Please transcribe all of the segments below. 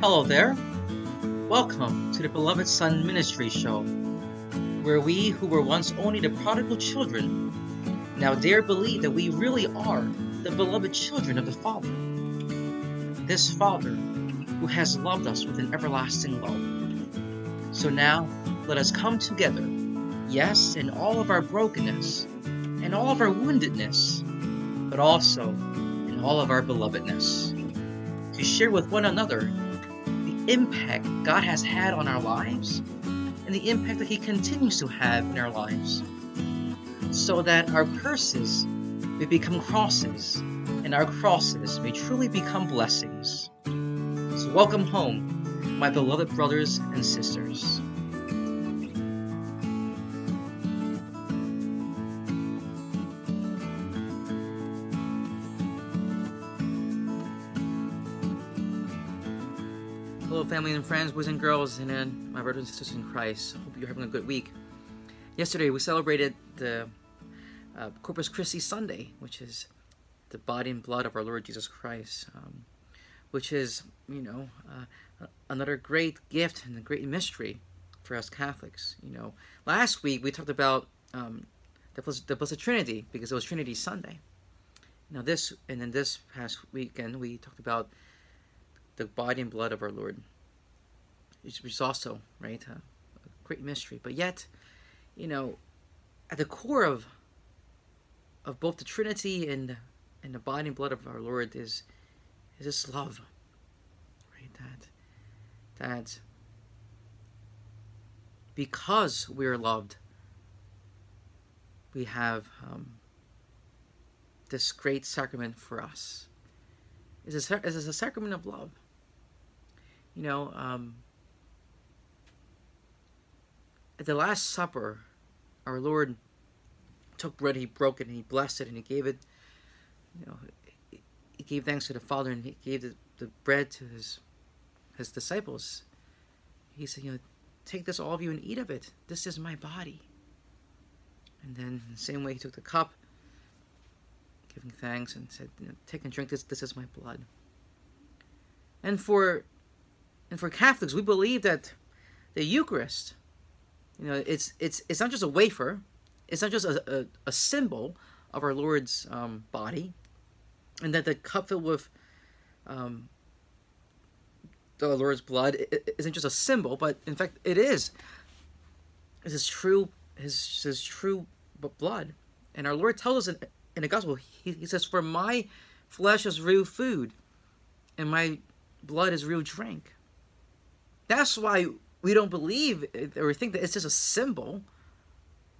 Hello there. Welcome to the Beloved Son Ministry Show, where we who were once only the prodigal children now dare believe that we really are the beloved children of the Father. This Father who has loved us with an everlasting love. So now let us come together, yes, in all of our brokenness and all of our woundedness, but also in all of our belovedness, to share with one another the impact God has had on our lives and the impact that He continues to have in our lives, so that our curses may become crosses and our crosses may truly become blessings. So, welcome home, my beloved brothers and sisters. Hello, family and friends, boys and girls, and then my brothers and sisters in Christ. Hope you're having a good week. Yesterday, we celebrated the uh, Corpus Christi Sunday, which is the body and blood of our Lord Jesus Christ, um, which is, you know, uh, another great gift and a great mystery for us Catholics. You know, last week we talked about um, the, Blessed, the Blessed Trinity because it was Trinity Sunday. Now this, and then this past weekend we talked about the body and blood of our Lord, which is also right uh, a great mystery. But yet, you know, at the core of of both the Trinity and and the body and blood of our Lord is is this love, right? That that because we are loved, we have um, this great sacrament for us. It's a, it's a sacrament of love. You know, um, at the Last Supper, our Lord took bread, he broke it, and he blessed it, and he gave it. You know, he gave thanks to the Father, and he gave the, the bread to his his disciples. He said, "You know, take this, all of you, and eat of it. This is my body." And then, the same way, he took the cup, giving thanks, and said, you know, "Take and drink this. This is my blood." And for and for Catholics, we believe that the Eucharist, you know, it's it's it's not just a wafer, it's not just a, a, a symbol of our Lord's um, body, and that the cup filled with um, the Lord's blood isn't just a symbol, but in fact it is. It's his true his his true blood, and our Lord tells us in, in the gospel, he, he says, "For my flesh is real food, and my blood is real drink." That's why we don't believe or think that it's just a symbol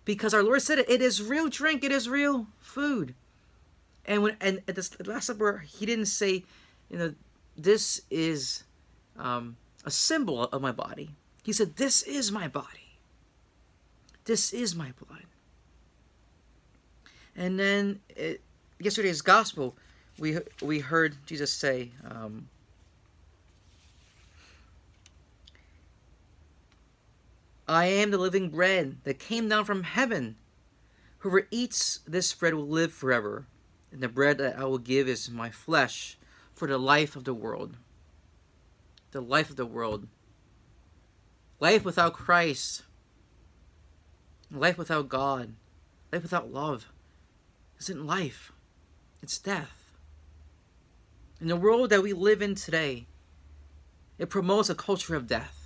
because our Lord said it. It is real drink. It is real food. And when and at the Last Supper, he didn't say, you know, this is um, a symbol of my body. He said, this is my body. This is my blood. And then it, yesterday's gospel, we we heard Jesus say. Um, I am the living bread that came down from heaven. Whoever eats this bread will live forever, and the bread that I will give is my flesh for the life of the world. The life of the world. Life without Christ, life without God, life without love isn't life, it's death. In the world that we live in today, it promotes a culture of death.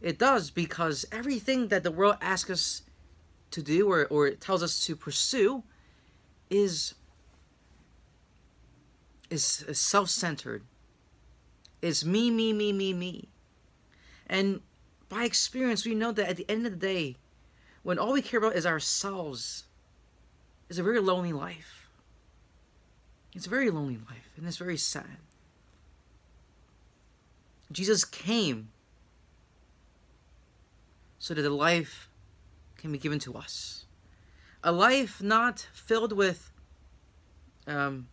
It does because everything that the world asks us to do or, or tells us to pursue is is, self-centered. Is me, me, me, me, me. And by experience, we know that at the end of the day, when all we care about is ourselves, is a very lonely life. It's a very lonely life, and it's very sad. Jesus came so that a life can be given to us. A life not filled with um,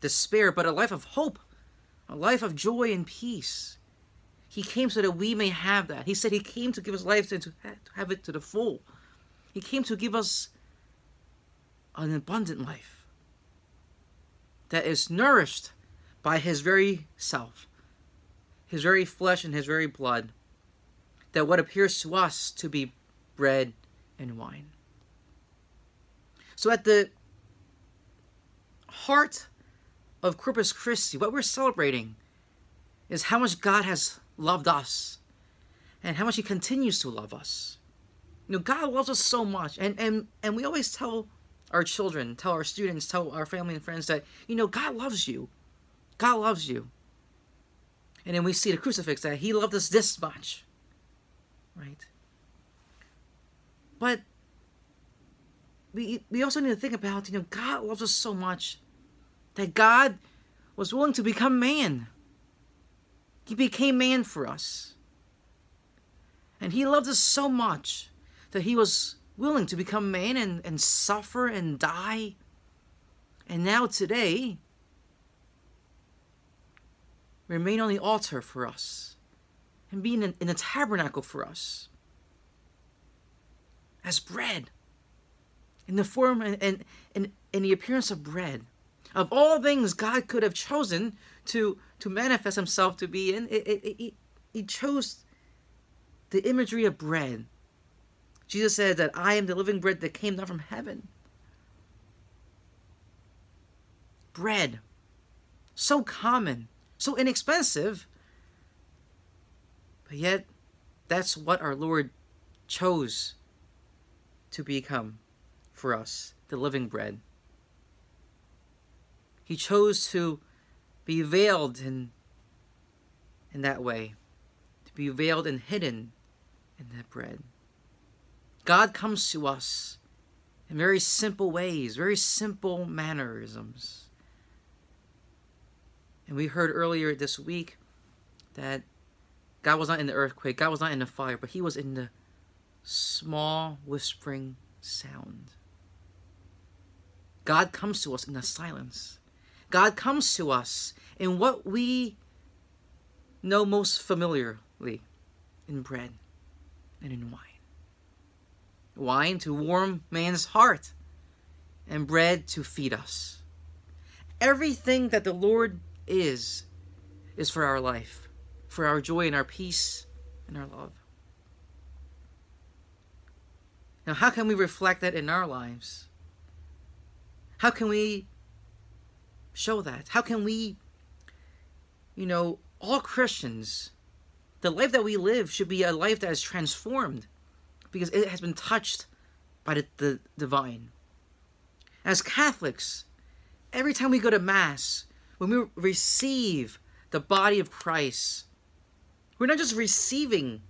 despair, but a life of hope, a life of joy and peace. He came so that we may have that. He said He came to give us life and to have it to the full. He came to give us an abundant life that is nourished by his very self, his very flesh and his very blood, that what appears to us to be bread and wine. So at the heart of Corpus Christi, what we're celebrating is how much God has loved us and how much he continues to love us. You know, God loves us so much. And and and we always tell our children, tell our students, tell our family and friends that, you know, God loves you. God loves you. And then we see the crucifix that he loved us this much. Right? But we we also need to think about, you know, God loves us so much that God was willing to become man. He became man for us. And he loved us so much that he was willing to become man and, and suffer and die. And now today, remain on the altar for us and in, in the tabernacle for us as bread in the form and, and, and the appearance of bread of all things god could have chosen to to manifest himself to be in it, he chose the imagery of bread. Jesus said that I am the living bread that came down from heaven. Bread. So common, so inexpensive, but yet that's what our Lord chose to become for us the living bread. He chose to be veiled in, in that way, to be veiled and hidden in that bread. God comes to us in very simple ways, very simple mannerisms. And we heard earlier this week that God was not in the earthquake, God was not in the fire, but He was in the small whispering sound. God comes to us in the silence. God comes to us in what we know most familiarly in bread and in wine. Wine to warm man's heart, and bread to feed us. Everything that the Lord is, is for our life, for our joy and our peace and our love. Now, how can we reflect that in our lives? How can we show that? How can we, you know, all Christians the life that we live should be a life that is transformed because it has been touched by the, the divine. As Catholics, every time we go to Mass, when we receive the body of Christ, we're not just receiving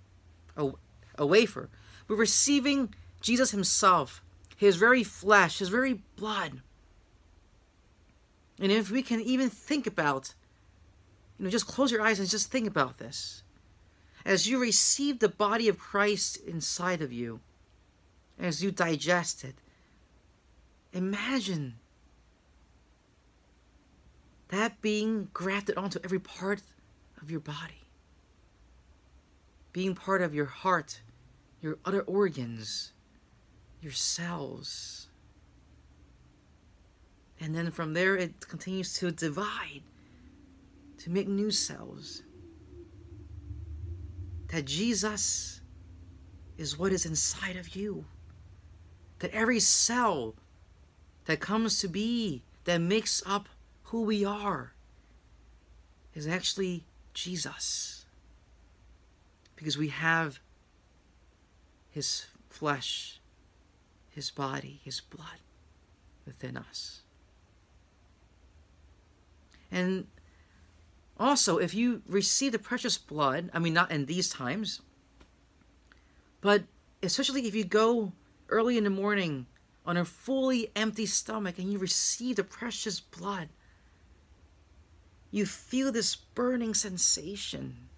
a, a wafer, we're receiving Jesus Himself, His very flesh, His very blood. And if we can even think about, you know, just close your eyes and just think about this as you receive the body of Christ inside of you, as you digest it, imagine that being grafted onto every part of your body, being part of your heart, your other organs, your cells. And then from there, it continues to divide to make new cells that Jesus is what is inside of you. That every cell that comes to be, that makes up who we are, is actually Jesus. Because we have His flesh, His body, His blood within us. And also, if you receive the precious blood, I mean, not in these times, but especially if you go early in the morning on a fully empty stomach and you receive the precious blood, you feel this burning sensation,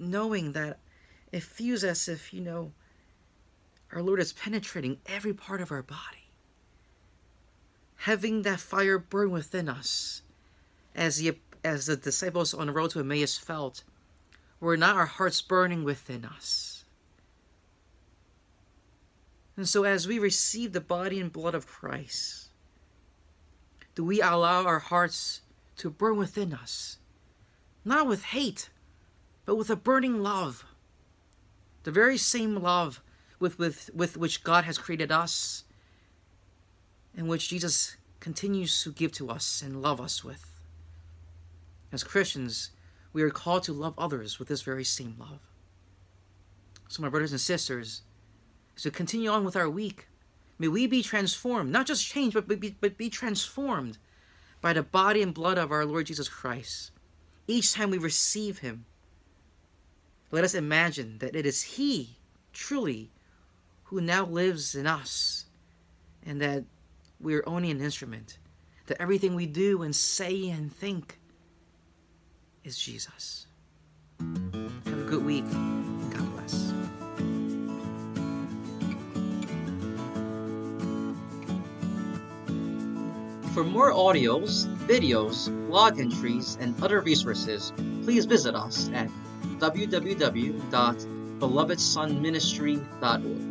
knowing that it feels as if, you know, our Lord is penetrating every part of our body, having that fire burn within us as the as the disciples on the road to Emmaus felt, were not our hearts burning within us? And so, as we receive the body and blood of Christ, do we allow our hearts to burn within us, not with hate, but with a burning love. The very same love with, with, with which God has created us and which Jesus continues to give to us and love us with. As Christians, we are called to love others with this very same love. So, my brothers and sisters, as we continue on with our week, may we be transformed, not just changed, but be, but be transformed by the body and blood of our Lord Jesus Christ. Each time we receive Him, let us imagine that it is He, truly, who now lives in us, and that we are only an instrument, that everything we do and say and think is Jesus. Have a good week. God bless. For more audios, videos, blog entries, and other resources, please visit us at www.belovedsonministry.org.